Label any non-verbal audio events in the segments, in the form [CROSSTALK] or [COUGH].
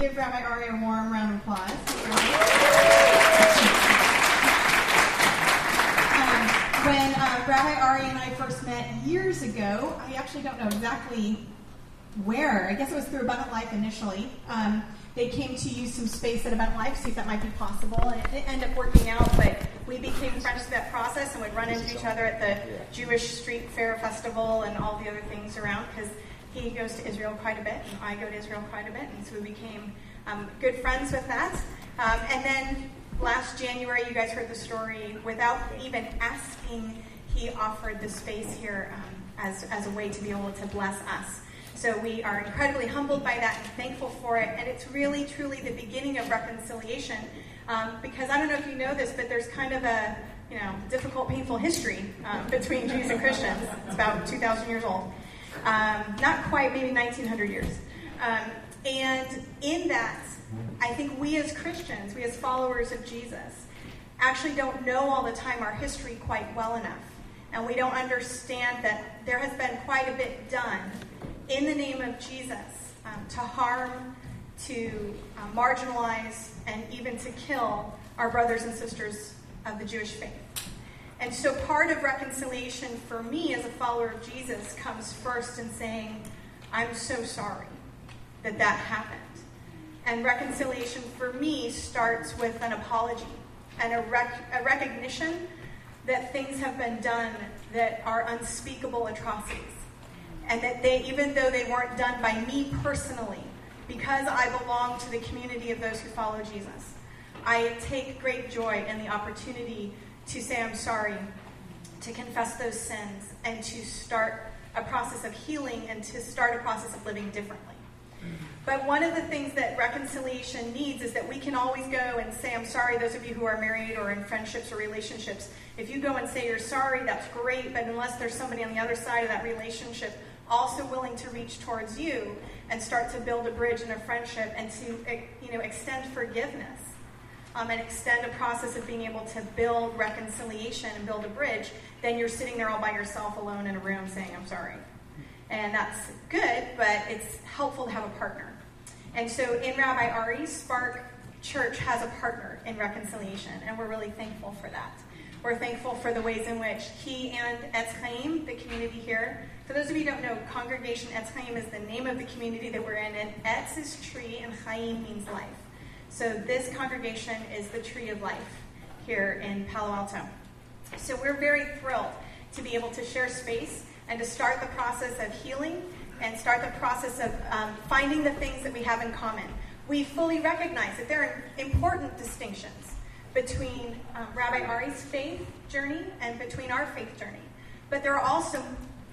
give Rabbi Ari a warm round of applause. Um, when uh, Rabbi Ari and I first met years ago, I actually don't know exactly where. I guess it was through Abundant Life initially. Um, they came to use some space at Abundant Life, see if that might be possible, and it didn't end up working out, but we became friends through that process and would run into each other at the Jewish Street Fair Festival and all the other things around because he goes to Israel quite a bit, and I go to Israel quite a bit, and so we became um, good friends with that. Um, and then last January, you guys heard the story. Without even asking, he offered the space here um, as, as a way to be able to bless us. So we are incredibly humbled by that and thankful for it. And it's really, truly the beginning of reconciliation. Um, because I don't know if you know this, but there's kind of a you know difficult, painful history um, between Jews and Christians. It's about 2,000 years old. Um, not quite, maybe 1,900 years. Um, and in that, I think we as Christians, we as followers of Jesus, actually don't know all the time our history quite well enough. And we don't understand that there has been quite a bit done in the name of Jesus um, to harm, to uh, marginalize, and even to kill our brothers and sisters of the Jewish faith. And so part of reconciliation for me as a follower of Jesus comes first in saying, I'm so sorry that that happened. And reconciliation for me starts with an apology and a, rec- a recognition that things have been done that are unspeakable atrocities. And that they, even though they weren't done by me personally, because I belong to the community of those who follow Jesus, I take great joy in the opportunity to say I'm sorry, to confess those sins, and to start a process of healing and to start a process of living differently. Mm-hmm. But one of the things that reconciliation needs is that we can always go and say, I'm sorry, those of you who are married or in friendships or relationships. If you go and say you're sorry, that's great, but unless there's somebody on the other side of that relationship also willing to reach towards you and start to build a bridge in a friendship and to eh, you know, extend forgiveness um, and extend a process of being able to build reconciliation and build a bridge, then you're sitting there all by yourself alone in a room saying, I'm sorry. And that's good, but it's helpful to have a partner. And so in Rabbi Ari, Spark Church has a partner in reconciliation, and we're really thankful for that. We're thankful for the ways in which he and Etz Chaim, the community here, for those of you who don't know, Congregation Etz Chaim is the name of the community that we're in, and Etz is tree and Chaim means life. So this congregation is the tree of life here in Palo Alto. So we're very thrilled to be able to share space and to start the process of healing and start the process of um, finding the things that we have in common. We fully recognize that there are important distinctions between um, Rabbi Ari's faith journey and between our faith journey. But there are also,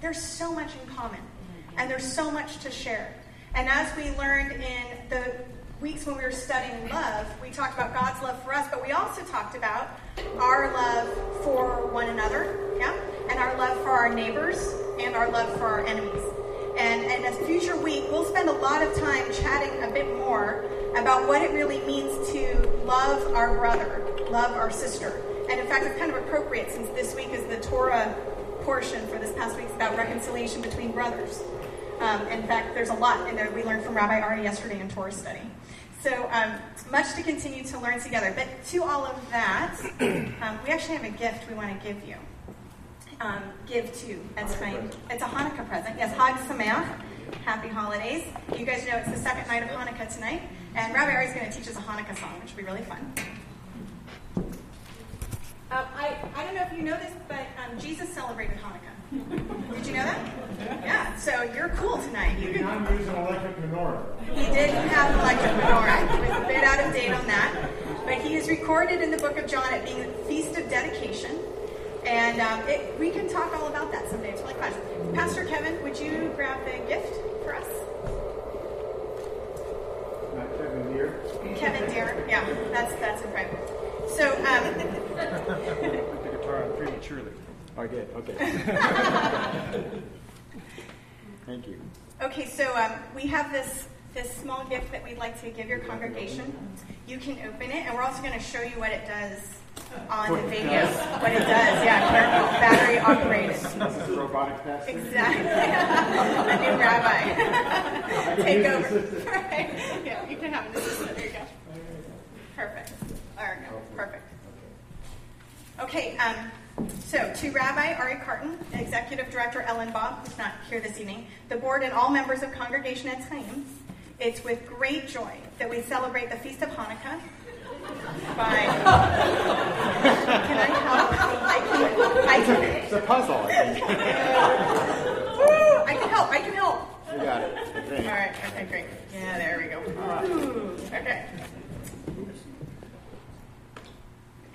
there's so much in common, and there's so much to share. And as we learned in the weeks when we were studying love, we talked about God's love for us, but we also talked about our love for one another, yeah, and our love for our neighbors and our love for our enemies. And in a future week, we'll spend a lot of time chatting a bit more about what it really means to love our brother, love our sister. And in fact, it's kind of appropriate since this week is the Torah portion for this past week about reconciliation between brothers. Um, in fact, there's a lot in there we learned from Rabbi Ari yesterday in Torah study. So um, much to continue to learn together. But to all of that, [CLEARS THROAT] um, we actually have a gift we want to give you. Um, give to It's a Hanukkah present. Yes, Hag Sameach. Happy holidays. You guys know it's the second night of Hanukkah tonight. And Rabbi Ari is going to teach us a Hanukkah song, which will be really fun. Um, I, I don't know if you know this, but um, Jesus celebrated Hanukkah. Did you know that? Yeah, so you're cool tonight. You can not use an electric menorah. He did have an electric menorah. He was a bit out of date on that. But he is recorded in the book of John at being the Feast of Dedication. And um, it, we can talk all about that someday. It's really fun. Pastor Kevin, would you grab the gift for us? Not Kevin Deere. Kevin Deere, yeah, that's that's incredible. So, um, [LAUGHS] the guitar on prematurely. Oh, I get okay. [LAUGHS] Thank you. Okay, so um, we have this this small gift that we'd like to give your congregation. You can open it, and we're also going to show you what it does on the video what it does. Yeah, careful, battery operated. This is robotic testing. Exactly. [LAUGHS] a new rabbi. Take over. Right. Yeah, you can have an assistant. There you go. Perfect. We go. Perfect. Okay, um, so to Rabbi Ari Cartun, Executive Director Ellen Bob, who's not here this evening, the board and all members of Congregation Etz Chaim, it's with great joy that we celebrate the Feast of Hanukkah by. Can I help? I can. I can. It's a puzzle. I. Woo, I can help. I can help. You got it. All right. Okay. Great. Yeah. There we go. Ooh, okay.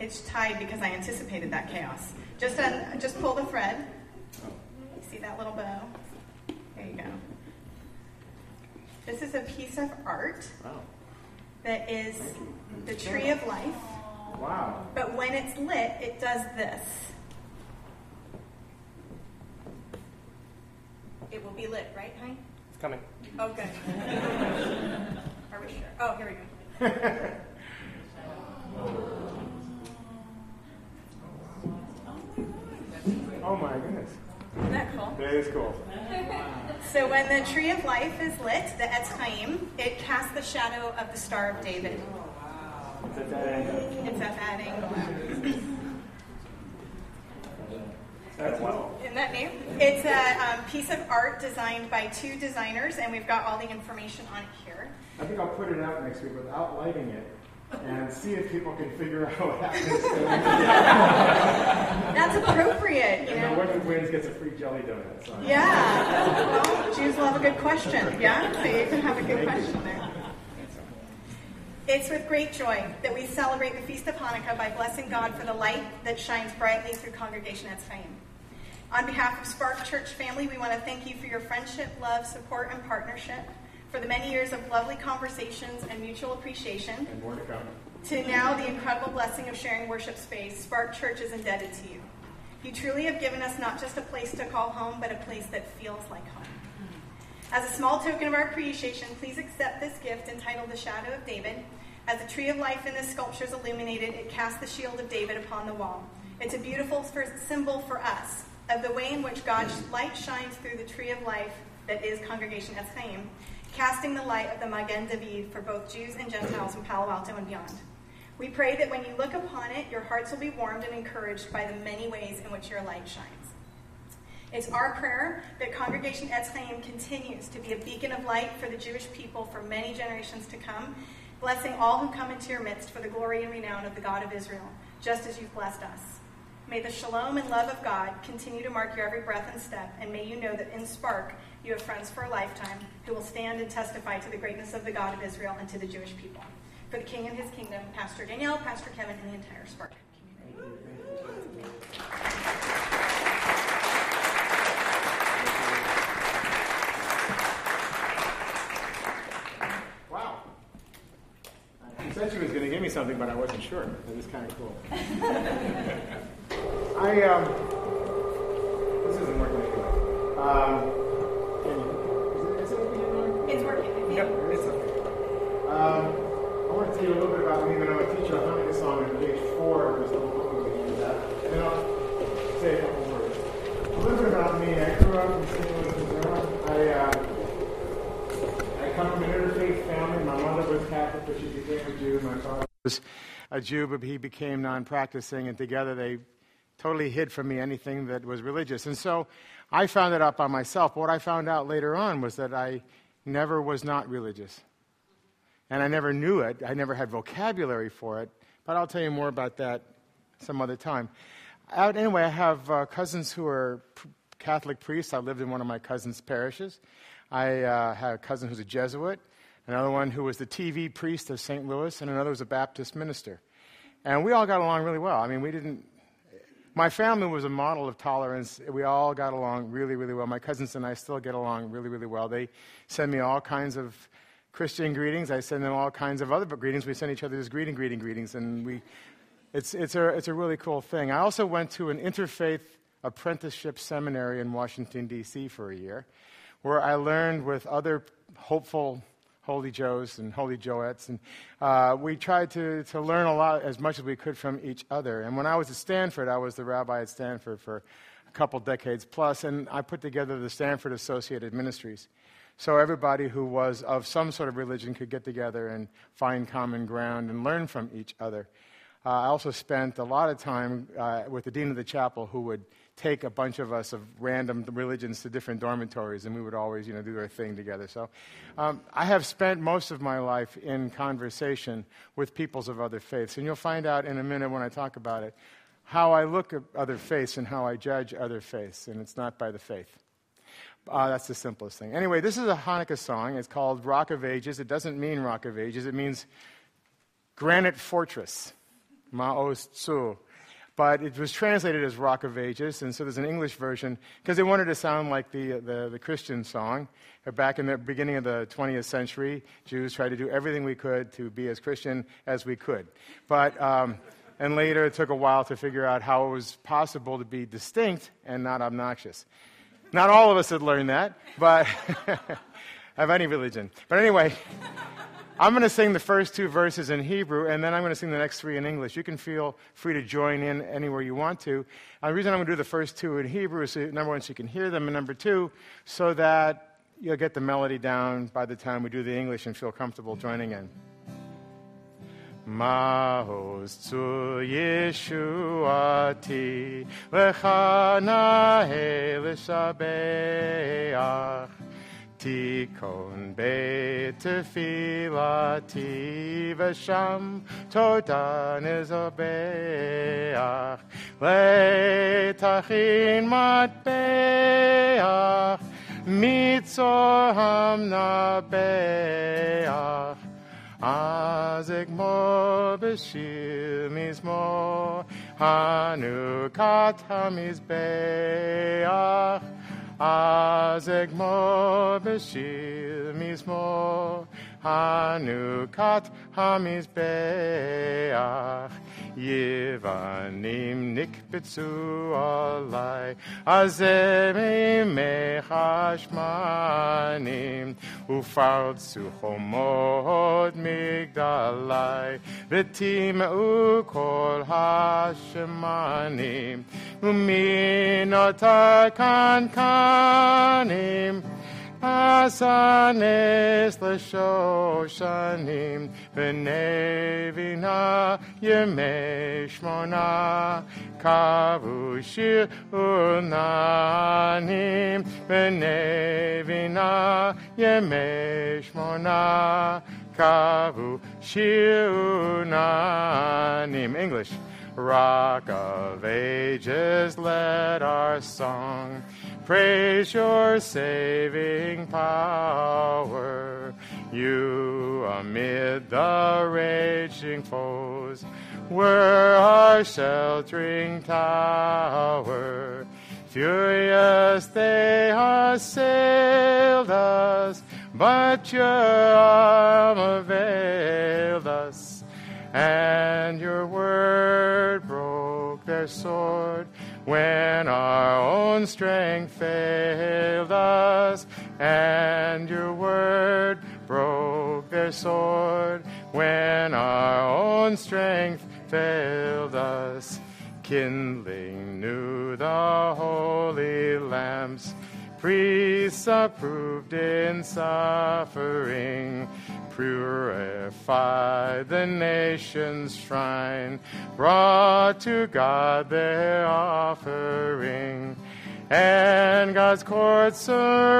It's tied because I anticipated that chaos. Just un, just pull the thread. See that little bow? There you go. This is a piece of art Wow. that is the tree of life. Wow. But when it's lit, it does this. It will be lit, right, honey? It's coming. Oh, good. [LAUGHS] Are we sure? Oh, here we go. [LAUGHS] Oh my goodness. Isn't that cool? That is cool. So when the tree of life is lit, the Etz Chaim, it casts the shadow of the Star of David. It's at that angle. It's at that angle. That's wow. Isn't that neat? It's a um, piece of art designed by two designers, and we've got all the information on it here. I think I'll put it out next week without lighting it and see if people can figure out what happens. [LAUGHS] That's appropriate, you and the one who wins gets a free jelly donut. So. Yeah. Well, Jews will have a good question. Yeah? So you can have a good question there. It's with great joy that we celebrate the Feast of Hanukkah by blessing God for the light that shines brightly through Congregation Etz Chaim. On behalf of Spark Church family, we want to thank you for your friendship, love, support, and partnership, for the many years of lovely conversations and mutual appreciation, And more to come. to now the incredible blessing of sharing worship space, Spark Church is indebted to you. You truly have given us not just a place to call home, but a place that feels like home. As a small token of our appreciation, please accept this gift entitled The Shadow of David. As the tree of life in this sculpture is illuminated, it casts the shield of David upon the wall. It's a beautiful symbol for us of the way in which God's light shines through the tree of life that is Congregation Etz Chaim, casting the light of the Magen David for both Jews and Gentiles in Palo Alto and beyond. We pray that when you look upon it, your hearts will be warmed and encouraged by the many ways in which your light shines. It's our prayer that Congregation Etz Chaim continues to be a beacon of light for the Jewish people for many generations to come, blessing all who come into your midst for the glory and renown of the God of Israel, just as you've blessed us. May the shalom and love of God continue to mark your every breath and step, and may you know that in Spark you have friends for a lifetime who will stand and testify to the greatness of the God of Israel and to the Jewish people. For the King and his kingdom, Pastor Danielle, Pastor Kevin, and the entire Spark community. Wow. She said she was going to give me something, but I wasn't sure. That is kind of cool. [LAUGHS] I, um, this isn't working. Um, can you, is it, is it working anyway? It's working. I think. Yep, it's Um, I want to tell you a little bit about me, then I'm going to teach you a Hanukkah song on page four. There's a little book we can do that. And then I'll say a couple words. A little bit about me. I grew up in St. Louis, Missouri. I, uh, I come from an interfaith family. My mother was Catholic, but she became a Jew. My father was a Jew, but he became non-practicing, and together they totally hid from me anything that was religious. And so I found it out by myself. What I found out later on was that I never was not religious. And I never knew it. I never had vocabulary for it. But I'll tell you more about that some other time. Out, anyway, I have uh, cousins who are p- Catholic priests. I lived in one of my cousins' parishes. I uh, had a cousin who's a Jesuit, another one who was the TV priest of St. Louis, and another was a Baptist minister. And we all got along really well. I mean, we didn't. My family was a model of tolerance. We all got along really, really well. My cousins and I still get along really, really well. They send me all kinds of Christian greetings. I send them all kinds of other greetings. We send each other this greeting, greeting, greetings, and we. It's it's a it's a really cool thing. I also went to an interfaith apprenticeship seminary in Washington D.C. for a year, where I learned with other hopeful Holy Joes and Holy Joettes. And uh, we tried to, to learn a lot, as much as we could from each other. And when I was at Stanford, I was the rabbi at Stanford for a couple decades plus, and I put together the Stanford Associated Ministries. So everybody who was of some sort of religion could get together and find common ground and learn from each other. Uh, I also spent a lot of time uh, with the dean of the chapel who would take a bunch of us of random religions to different dormitories, and we would always, you know, do our thing together. So um, I have spent most of my life in conversation with peoples of other faiths, and you'll find out in a minute when I talk about it how I look at other faiths and how I judge other faiths, and it's not by the faith. Uh, that's the simplest thing. Anyway, this is a Hanukkah song. It's called Rock of Ages. It doesn't mean Rock of Ages, it means granite fortress, Ma'oz Tzur but it was translated as Rock of Ages, and so there's an English version because they wanted to sound like the, the, the, Christian song. Back in the beginning of the 20th century, Jews tried to do everything we could to be as Christian as we could. But, um, and later it took a while to figure out how it was possible to be distinct and not obnoxious. Not all of us had learned that, but [LAUGHS] of any religion. But anyway. I'm going to sing the first two verses in Hebrew, and then I'm going to sing the next three in English. You can feel free to join in anywhere you want to. And the reason I'm going to do the first two in Hebrew is, so, number one, so you can hear them, and number two, so that you'll get the melody down by the time we do the English and feel comfortable joining in. Mahoz zu Yeshuati lechana lishabeach תיקון בתפילתי ושם תודה נזבח לתכין מטבח מצור המנבח אז אגמור בשיר מזמור חנוכת המזבח אז אגמור בשיר מזמור חנוכת המזבח יוונים נקבצו עלי, אז זה מימך השמנים, ופרצו חומות מגדלי, וטימאו כל השמנים, ומינות הקנקנים. Asanes l'shoshanim v'nevina yemei shmona kavu unanim v'nevina yemei shmona kavu unanim English Rock of ages, let our song Praise your saving power. You amid the raging foes were our sheltering tower. Furious they assailed us, but your arm availed us, and your word broke their sword when our own strength failed us, and your word broke their sword, when our own strength failed us, kindling new the holy lamps, priests approved in suffering. Purify the nation's shrine, brought to God their offering, and God's court surrounding,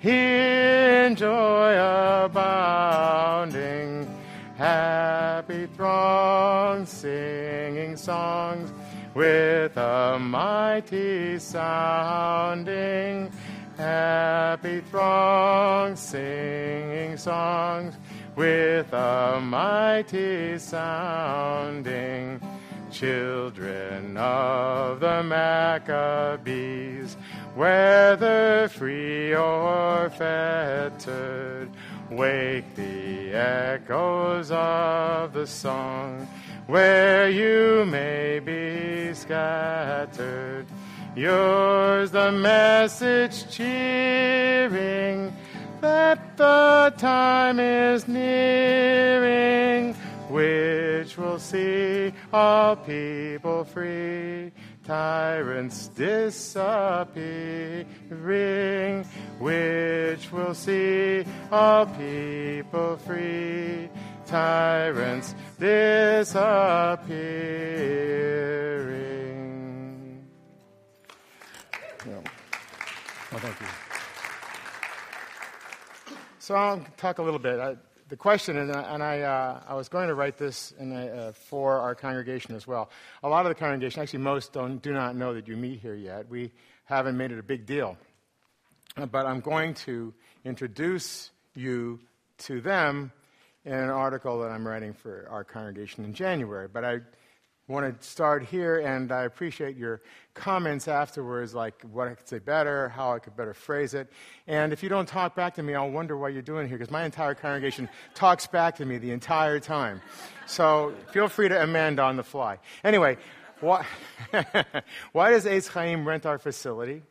here in joy abounding. Happy throng singing songs with a mighty sounding happy throng singing songs with a mighty sounding. Children of the Maccabees, whether free or fettered, wake the echoes of the song where you may be scattered. Yours the message cheering, that the time is nearing which will see all people free, tyrants disappearing, which will see all people free, tyrants disappearing. Yeah. Well, thank you. So I'll talk a little bit. I, the question, and, and I, uh, I was going to write this a, uh, for our congregation as well. A lot of the congregation, actually most, don't, do not know that you meet here yet. We haven't made it a big deal. Uh, but I'm going to introduce you to them in an article that I'm writing for our congregation in January. But I want to start here, and I appreciate your comments afterwards, like what I could say better, how I could better phrase it. And if you don't talk back to me, I'll wonder what you're doing here, because my entire congregation talks back to me the entire time. So feel free to amend on the fly. Anyway, why, [LAUGHS] why does Eitz Chaim rent our facility?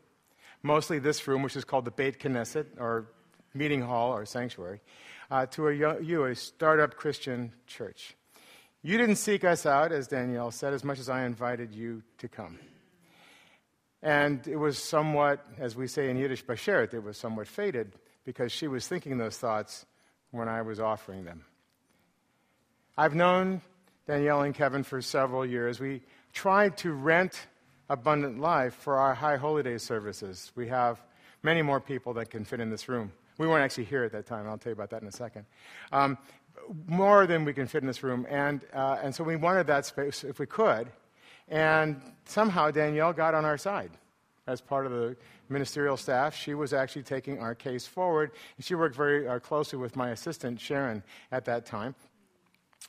Mostly this room, which is called the Beit Knesset, or meeting hall or sanctuary, uh, to a, you, a startup Christian church. You didn't seek us out, as Danielle said, as much as I invited you to come. And it was somewhat, as we say in Yiddish, bashert, it was somewhat faded because she was thinking those thoughts when I was offering them. I've known Danielle and Kevin for several years. We tried to rent Abundant Life for our High Holy Day services. We have many more people that can fit in this room. We weren't actually here at that time. I'll tell you about that in a second. Um, more than we can fit in this room. And, uh, and so we wanted that space if we could. And somehow Danielle got on our side as part of the ministerial staff. She was actually taking our case forward. And she worked very uh, closely with my assistant, Sharon, at that time.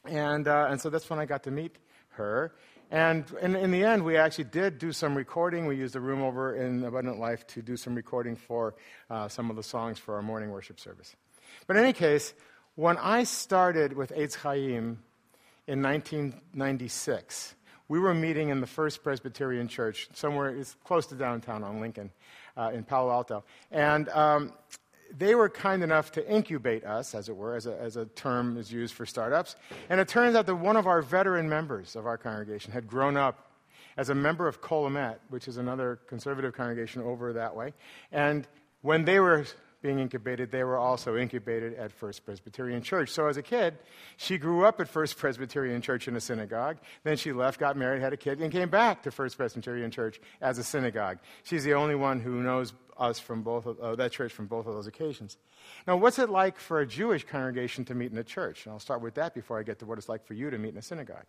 And, uh, and so that's when I got to meet her. And in, in, the end, we actually did do some recording. We used a room over in Abundant Life to do some recording for uh, some of the songs for our morning worship service. But in any case, when I started with Eitz Chaim in 1996, we were meeting in the First Presbyterian Church, somewhere it's close to downtown on Lincoln uh, in Palo Alto. And um, they were kind enough to incubate us, as it were, as a, as a term is used for startups. And it turns out that one of our veteran members of our congregation had grown up as a member of Kol Emeth, which is another conservative congregation over that way. And when they were being incubated, they were also incubated at First Presbyterian Church. So as a kid, she grew up at First Presbyterian Church in a synagogue. Then she left, got married, had a kid, and came back to First Presbyterian Church as a synagogue. She's the only one who knows us from both of, uh, that church from both of those occasions. Now, what's it like for a Jewish congregation to meet in a church? And I'll start with that before I get to what it's like for you to meet in a synagogue.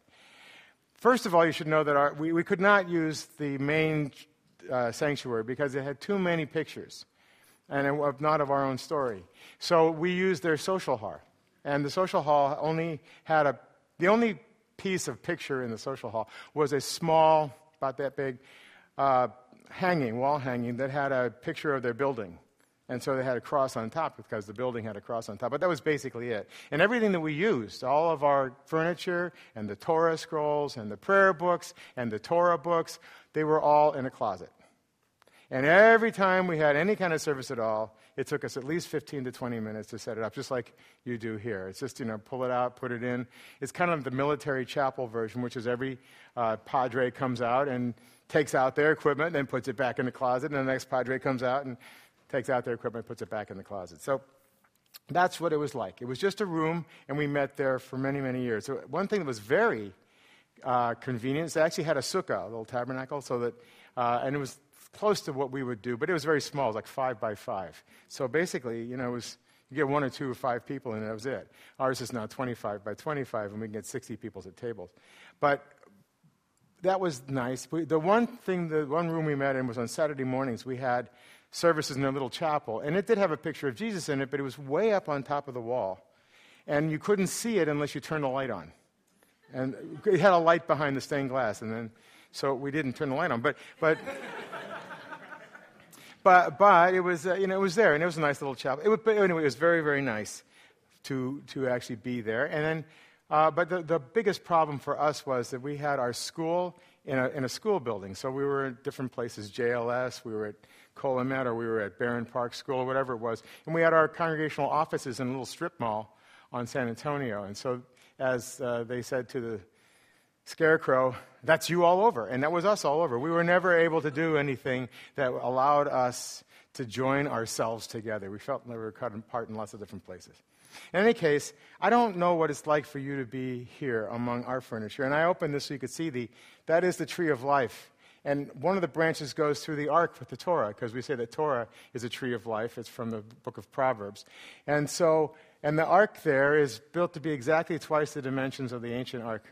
First of all, you should know that our, we, we could not use the main uh, sanctuary because it had too many pictures and not of our own story. So we used their social hall. And the social hall only had a, the only piece of picture in the social hall was a small, about that big, uh, hanging, wall hanging, that had a picture of their building. And so they had a cross on top because the building had a cross on top. But that was basically it. And everything that we used, all of our furniture and the Torah scrolls and the prayer books and the Torah books, they were all in a closet. And every time we had any kind of service at all, it took us at least 15 to 20 minutes to set it up, just like you do here. It's just, you know, pull it out, put it in. It's kind of the military chapel version, which is every uh, padre comes out and takes out their equipment, and then puts it back in the closet, and the next padre comes out and takes out their equipment, and puts it back in the closet. So that's what it was like. It was just a room, and we met there for many, many years. So one thing that was very uh, convenient is they actually had a sukkah, a little tabernacle, so that, uh, and it was close to what we would do, but it was very small. It was like five by five. So basically, you know, it was you get one or two or five people, and that was it. Ours is now 25 by 25, and we can get 60 people at tables. But that was nice. We, the one thing, the one room we met in was on Saturday mornings. We had services in a little chapel, and it did have a picture of Jesus in it, but it was way up on top of the wall, and you couldn't see it unless you turned the light on. And it had a light behind the stained glass, and then so we didn't turn the light on. But but but, but it was, uh, you know, it was there, and it was a nice little chapel. It was, but anyway, it was very, very nice to, to actually be there. And then, uh, but the, the biggest problem for us was that we had our school in a, in a school building. So we were in different places, JLS, we were at Kol Emeth or we were at Barron Park School or whatever it was. And we had our congregational offices in a little strip mall on San Antonio. And so, as uh, they said to the scarecrow, that's you all over. And that was us all over. We were never able to do anything that allowed us to join ourselves together. We felt like we were cut apart in lots of different places. In any case, I don't know what it's like for you to be here among our furniture. And I opened this so you could see the, that is the tree of life. And one of the branches goes through the ark with the Torah, because we say that Torah is a tree of life. It's from the book of Proverbs. And so, and the ark there is built to be exactly twice the dimensions of the ancient ark.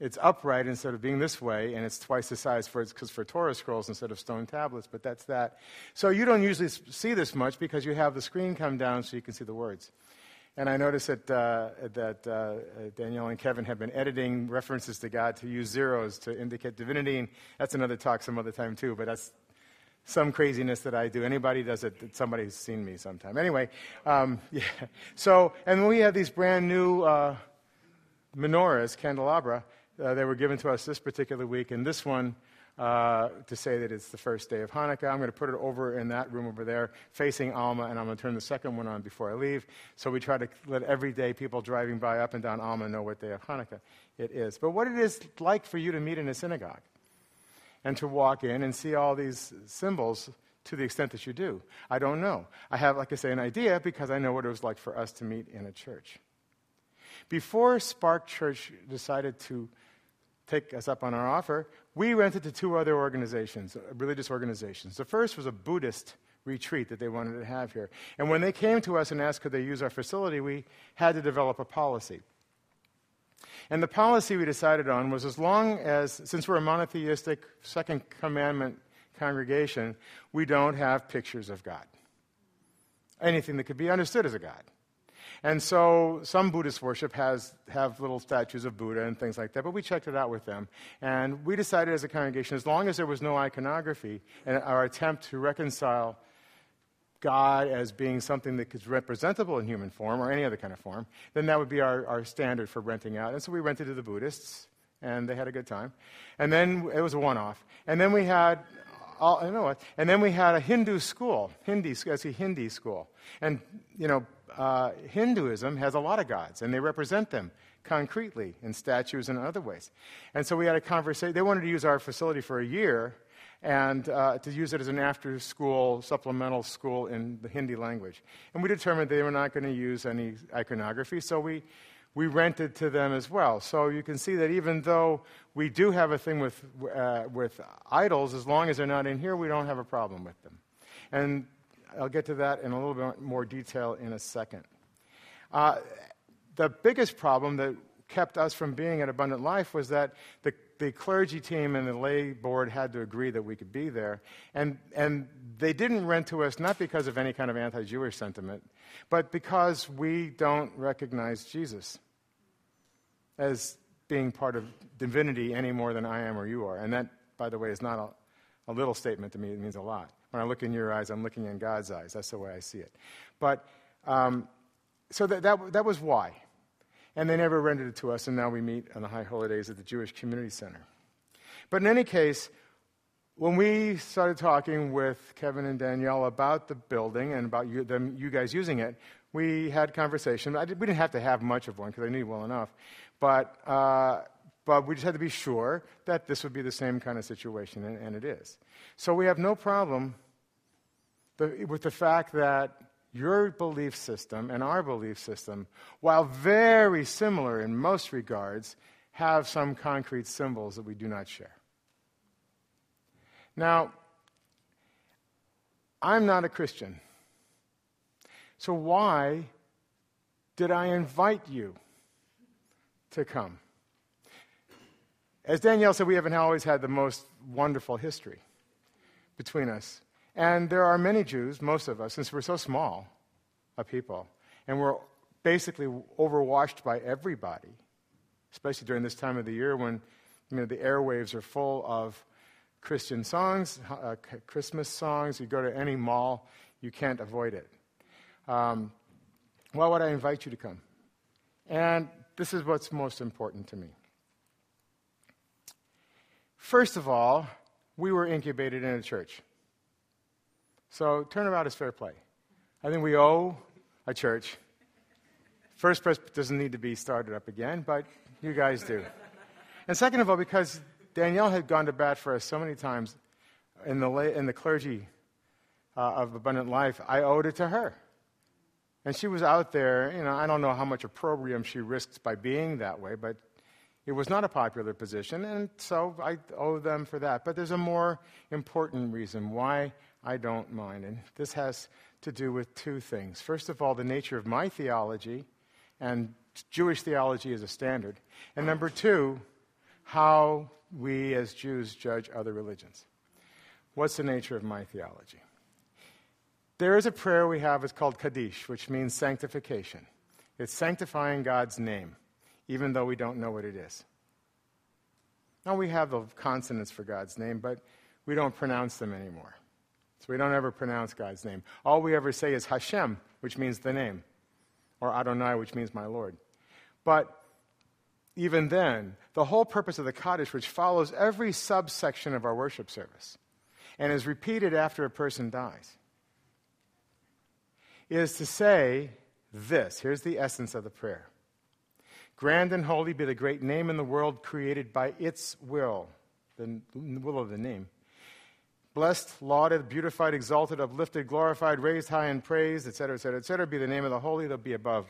It's upright instead of being this way, and it's twice the size for because for Torah scrolls instead of stone tablets. But that's that. So you don't usually see this much because you have the screen come down so you can see the words. And I noticed that, uh, that uh, Danielle and Kevin have been editing references to God to use zeros to indicate divinity. And that's another talk some other time, too. But that's some craziness that I do. Anybody does it, somebody's seen me sometime. Anyway, um, [LAUGHS] yeah. So, and we have these brand new uh, menorahs, candelabra. Uh, they were given to us this particular week. And this one uh, to say that it's the first day of Hanukkah. I'm going to put it over in that room over there, facing Alma, and I'm going to turn the second one on before I leave. So we try to let everyday people driving by up and down Alma know what day of Hanukkah it is. But what it is like for you to meet in a synagogue and to walk in and see all these symbols to the extent that you do, I don't know. I have, like I say, an idea because I know what it was like for us to meet in a church. Before Spark Church decided to take us up on our offer, we rented to two other organizations, uh, religious organizations. The first was a Buddhist retreat that they wanted to have here. And when they came to us and asked could they use our facility, we had to develop a policy. And the policy we decided on was as long as, since we're a monotheistic second commandment congregation, we don't have pictures of God. Anything that could be understood as a God. And so some Buddhist worship has have little statues of Buddha and things like that, but we checked it out with them. And we decided as a congregation, as long as there was no iconography and our attempt to reconcile God as being something that is representable in human form or any other kind of form, then that would be our, our standard for renting out. And so we rented to the Buddhists, and they had a good time. And then it was a one off. And then we had all, I know what. And then we had a Hindu school, Hindi, as a Hindi school. And, you know, uh, Hinduism has a lot of gods, and they represent them concretely in statues and other ways. And so we had a conversation. They wanted to use our facility for a year and uh, to use it as an after school supplemental school in the Hindi language. And we determined they were not going to use any iconography, so we, we rented to them as well. So you can see that even though we do have a thing with, uh, with idols, as long as they're not in here, we don't have a problem with them. And I'll get to that in a little bit more detail in a second. Uh, the biggest problem that kept us from being at Abundant Life was that the, the clergy team and the lay board had to agree that we could be there. And, and they didn't rent to us not because of any kind of anti Jewish sentiment, but because we don't recognize Jesus as being part of divinity any more than I am or you are. And that, by the way, is not a, a little statement to me, it means a lot. When I look in your eyes, I'm looking in God's eyes. That's the way I see it. But um, so that, that, that was why. And they never rendered it to us, and now we meet on the high holidays at the Jewish Community Center. But in any case, when we started talking with Kevin and Danielle about the building and about you, them, you guys using it, we had conversation. Did, we didn't have to have much of one because I knew well enough, but uh, but we just had to be sure that this would be the same kind of situation, and, and it is. So we have no problem the, with the fact that your belief system and our belief system, while very similar in most regards, have some concrete symbols that we do not share. Now, I'm not a Christian. So why did I invite you to come? As Danielle said, we haven't always had the most wonderful history between us. And there are many Jews, most of us, since we're so small a people, and we're basically overwashed by everybody, especially during this time of the year when you know, the airwaves are full of Christian songs, uh, Christmas songs. You go to any mall, you can't avoid it. Um, why would I invite you to come? And this is what's most important to me. First of all, we were incubated in a church. So turnabout is fair play. I think we owe a church. First Pres doesn't need to be started up again, but you guys do. And second of all, because Danielle had gone to bat for us so many times in the, in the clergy uh, of Abundant Life, I owed it to her. And she was out there, you know, I don't know how much opprobrium she risks by being that way, but it was not a popular position, and so I owe them for that. But there's a more important reason why I don't mind, and this has to do with two things. First of all, the nature of my theology, and Jewish theology is a standard. And number two, how we as Jews judge other religions. What's the nature of my theology? There is a prayer we have, it's called Kaddish, which means sanctification. It's sanctifying God's name, even though we don't know what it is. Now, we have the consonants for God's name, but we don't pronounce them anymore. So we don't ever pronounce God's name. All we ever say is Hashem, which means the name, or Adonai, which means my Lord. But even then, the whole purpose of the Kaddish, which follows every subsection of our worship service and is repeated after a person dies, is to say this. Here's the essence of the prayer Grand and holy be the great name in the world created by its will, the will of the name. Blessed, lauded, beautified, exalted, uplifted, glorified, raised high and praised, etc., etc., etc., be the name of the holy, they'll be above,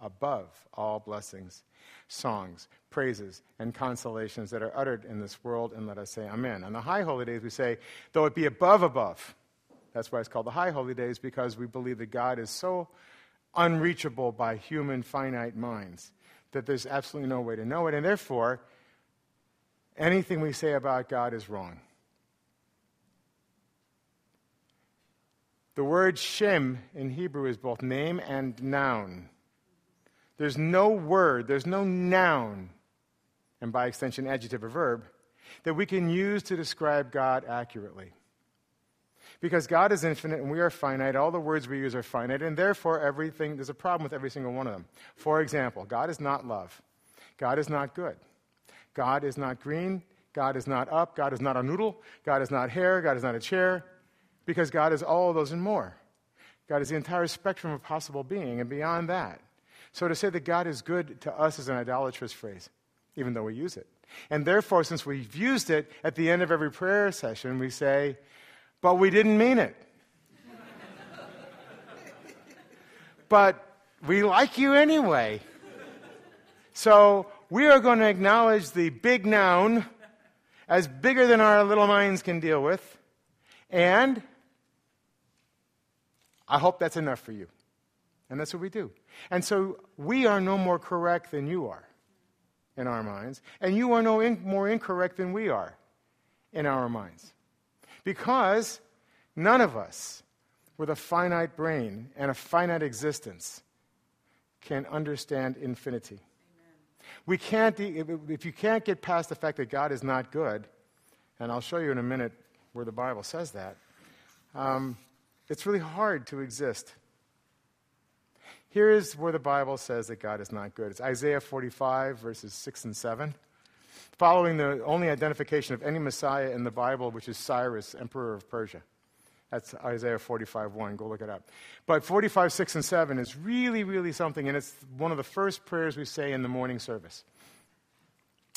above all blessings, songs, praises, and consolations that are uttered in this world, and let us say Amen. On the high holy days, we say, though it be above, above. That's why it's called the high holy days, because we believe that God is so unreachable by human finite minds that there's absolutely no way to know it, and therefore, anything we say about God is wrong. The word Shem in Hebrew is both name and noun. There's no word, there's no noun, and by extension, adjective or verb, that we can use to describe God accurately. Because God is infinite and we are finite, all the words we use are finite, and therefore everything, there's a problem with every single one of them. For example, God is not love. God is not good. God is not green. God is not up. God is not a noodle. God is not hair. God is not a chair because God is all of those and more. God is the entire spectrum of possible being and beyond that. So to say that God is good to us is an idolatrous phrase, even though we use it. And therefore, since we've used it at the end of every prayer session, we say, but we didn't mean it. but we like you anyway. So we are going to acknowledge the big noun as bigger than our little minds can deal with. And I hope that's enough for you. And that's what we do. And so we are no more correct than you are in our minds, and you are no in, more incorrect than we are in our minds. Because none of us, with a finite brain and a finite existence, can understand infinity. Amen. We can't, if you can't get past the fact that God is not good, and I'll show you in a minute where the Bible says that, um, it's really hard to exist. Here is where the Bible says that God is not good. It's Isaiah 45, verses 6 and 7. Following the only identification of any Messiah in the Bible, which is Cyrus, emperor of Persia. That's Isaiah 45, 1. Go look it up. But 45, 6, and 7 is really, really something, and it's one of the first prayers we say in the morning service.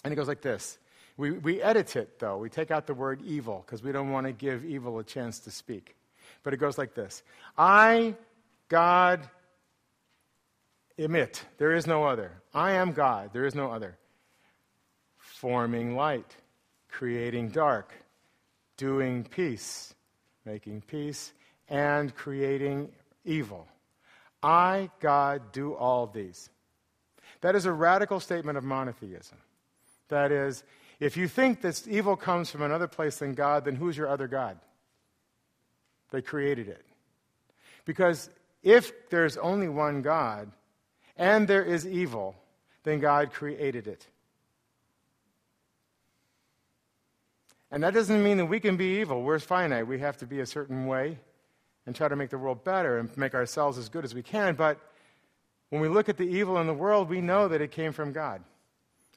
And it goes like this. We, we edit it, though. We take out the word evil because we don't want to give evil a chance to speak. But it goes like this I, God, emit. There is no other. I am God. There is no other. Forming light, creating dark, doing peace, making peace, and creating evil. I, God, do all these. That is a radical statement of monotheism. That is, if you think that evil comes from another place than God, then who's your other God? They created it. Because if there's only one God and there is evil, then God created it. And that doesn't mean that we can be evil. We're finite. We have to be a certain way and try to make the world better and make ourselves as good as we can. But when we look at the evil in the world, we know that it came from God.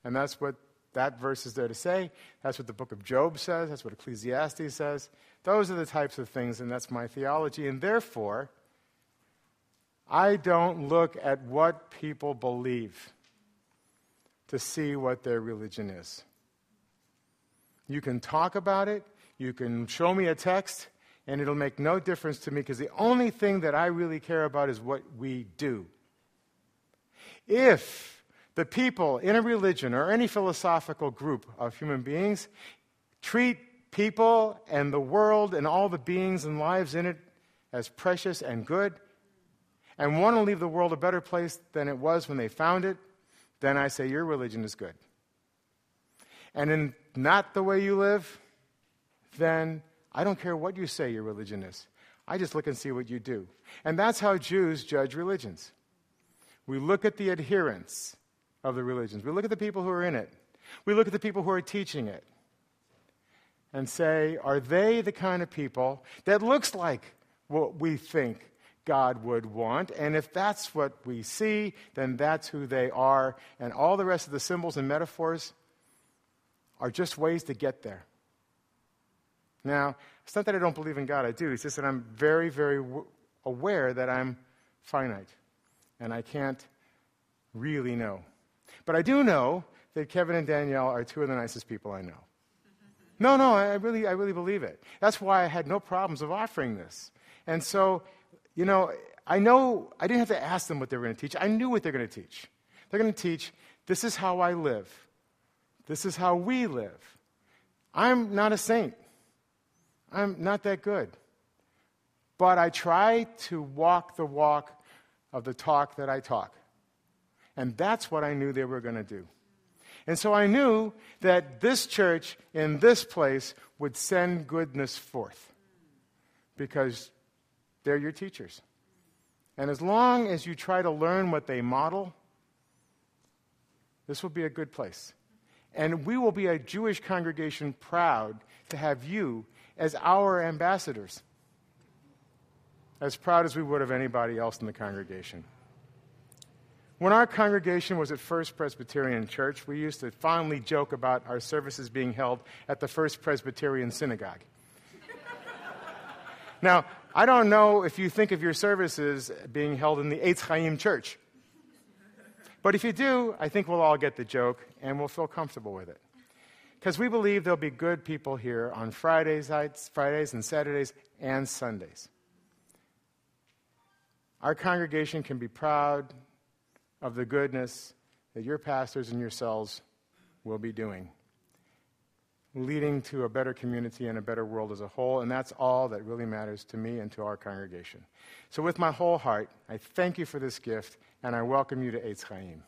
And that's what that verse is there to say. That's what the book of Job says. That's what Ecclesiastes says. Those are the types of things, and that's my theology. And therefore, I don't look at what people believe to see what their religion is. You can talk about it, you can show me a text, and it'll make no difference to me because the only thing that I really care about is what we do. If the people in a religion or any philosophical group of human beings treat people and the world and all the beings and lives in it as precious and good, and want to leave the world a better place than it was when they found it, then I say your religion is good. And in not the way you live, then I don't care what you say your religion is. I just look and see what you do. And that's how Jews judge religions. We look at the adherents of the religions, we look at the people who are in it, we look at the people who are teaching it, and say, are they the kind of people that looks like what we think God would want? And if that's what we see, then that's who they are. And all the rest of the symbols and metaphors are just ways to get there. Now, it's not that I don't believe in God, I do. It's just that I'm very, very w- aware that I'm finite and I can't really know. But I do know that Kevin and Danielle are two of the nicest people I know. No, no, I really, I really believe it. That's why I had no problems of offering this. And so, you know, I know I didn't have to ask them what they were going to teach. I knew what they're going to teach. They're going to teach, this is how I live. This is how we live. I'm not a saint. I'm not that good. But I try to walk the walk of the talk that I talk. And that's what I knew they were going to do. And so I knew that this church in this place would send goodness forth because they're your teachers. And as long as you try to learn what they model, this will be a good place. And we will be a Jewish congregation proud to have you as our ambassadors, as proud as we would of anybody else in the congregation. When our congregation was at First Presbyterian Church, we used to fondly joke about our services being held at the First Presbyterian Synagogue. [LAUGHS] now, I don't know if you think of your services being held in the Eitz Chaim Church. But if you do, I think we'll all get the joke and we'll feel comfortable with it. Because we believe there'll be good people here on Fridays, nights, Fridays and Saturdays and Sundays. Our congregation can be proud of the goodness that your pastors and yourselves will be doing, leading to a better community and a better world as a whole. And that's all that really matters to me and to our congregation. So, with my whole heart, I thank you for this gift and I welcome you to Eitz Chaim.